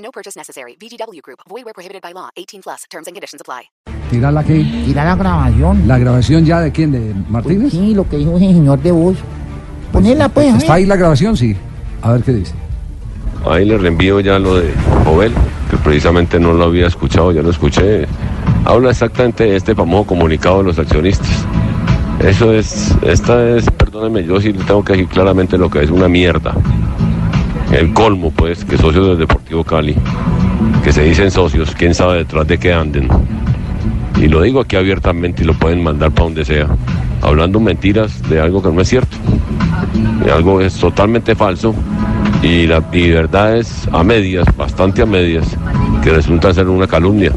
No purchase necessary. VGW Group. Void where prohibited by law. 18 plus. Terms and conditions apply. Tírala aquí. Tira la grabación. ¿La grabación ya de quién? ¿De Martínez? Sí, lo que dijo ese señor de voz. Ponela pues. a ¿Está ahí la grabación? Sí. A ver qué dice. Ahí le reenvío ya lo de Jovel, que precisamente no lo había escuchado, ya lo escuché. Habla exactamente de este famoso comunicado de los accionistas. Eso es, esta es, perdónenme, yo sí le tengo que decir claramente lo que es una mierda. El colmo, pues, que socios del Deportivo Cali, que se dicen socios, quién sabe detrás de qué anden. Y lo digo aquí abiertamente y lo pueden mandar para donde sea, hablando mentiras de algo que no es cierto. De algo es totalmente falso y la y verdad es a medias, bastante a medias, que resulta ser una calumnia.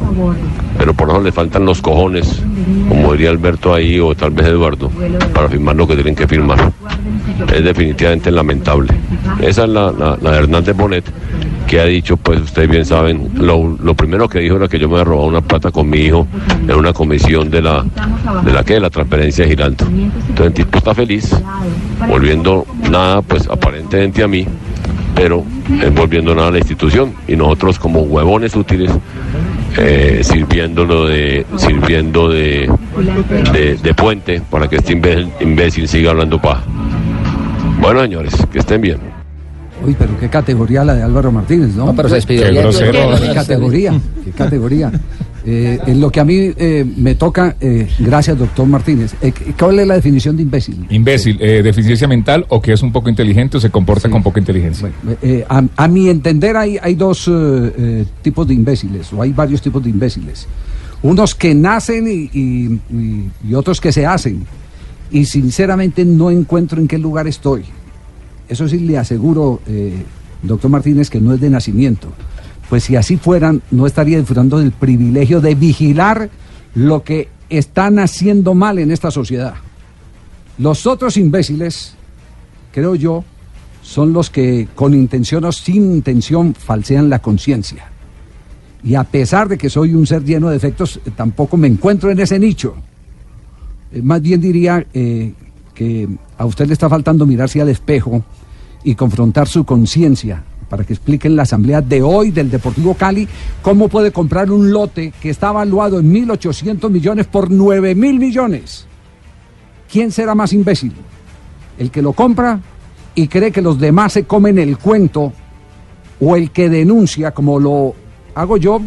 Pero por eso le faltan los cojones, como diría Alberto ahí o tal vez Eduardo, para firmar lo que tienen que firmar. Es definitivamente lamentable. Esa es la, la, de Hernández Bonet, que ha dicho, pues ustedes bien saben, lo, lo primero que dijo era que yo me había robado una plata con mi hijo en una comisión de la, de la que, de la transferencia de Giraldo. Entonces el tipo está feliz, volviendo nada, pues aparentemente a mí, pero nada a la institución y nosotros como huevones útiles eh, sirviéndolo de sirviendo de, de, de puente para que este imbécil, imbécil siga hablando paja. Bueno señores, que estén bien. Uy, pero qué categoría la de Álvaro Martínez, ¿no? No, pero se despidió Qué grosero. Qué categoría, qué categoría. Eh, en lo que a mí eh, me toca, eh, gracias doctor Martínez, eh, ¿cuál es la definición de imbécil? Imbécil, eh, deficiencia mental o que es un poco inteligente o se comporta con poca inteligencia. Bueno, eh, a, a mi entender hay, hay dos tipos de imbéciles, o hay varios tipos de imbéciles. Unos que nacen y, y- y- y otros que se hacen. Y sinceramente no encuentro en qué lugar estoy. Eso sí le aseguro, eh, doctor Martínez, que no es de nacimiento. Pues si así fueran, no estaría disfrutando del privilegio de vigilar lo que están haciendo mal en esta sociedad. Los otros imbéciles, creo yo, son los que con intención o sin intención falsean la conciencia. Y a pesar de que soy un ser lleno de defectos, eh, tampoco me encuentro en ese nicho. Eh, más bien diría eh, que a usted le está faltando mirarse al espejo y confrontar su conciencia para que explique en la asamblea de hoy del Deportivo Cali cómo puede comprar un lote que está evaluado en 1.800 millones por 9.000 millones. ¿Quién será más imbécil? ¿El que lo compra y cree que los demás se comen el cuento o el que denuncia, como lo hago yo,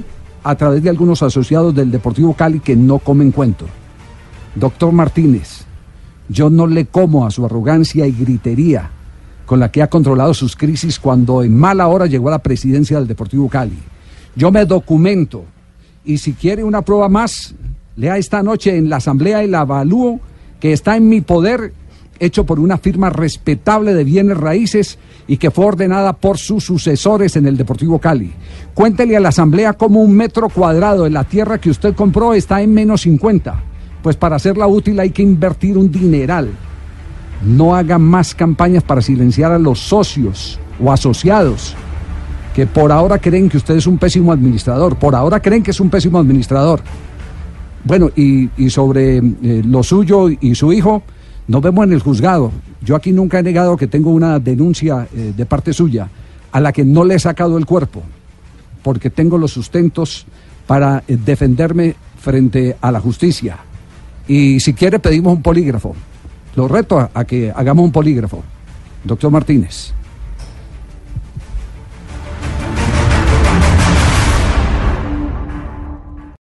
a través de algunos asociados del Deportivo Cali que no comen cuento? Doctor Martínez, yo no le como a su arrogancia y gritería con la que ha controlado sus crisis cuando en mala hora llegó a la presidencia del Deportivo Cali. Yo me documento y si quiere una prueba más, lea esta noche en la asamblea el avalúo que está en mi poder, hecho por una firma respetable de bienes raíces y que fue ordenada por sus sucesores en el Deportivo Cali. Cuéntele a la asamblea cómo un metro cuadrado de la tierra que usted compró está en menos 50. Pues para hacerla útil hay que invertir un dineral. No haga más campañas para silenciar a los socios o asociados que por ahora creen que usted es un pésimo administrador. Por ahora creen que es un pésimo administrador. Bueno, y, sobre eh, lo suyo y su hijo, nos vemos en el juzgado. Yo aquí nunca he negado que tengo una denuncia eh, de parte suya a la que no le he sacado el cuerpo, porque tengo los sustentos para eh, defenderme frente a la justicia. Y si quiere pedimos un polígrafo. Lo reto a, que hagamos un polígrafo. Doctor Martínez.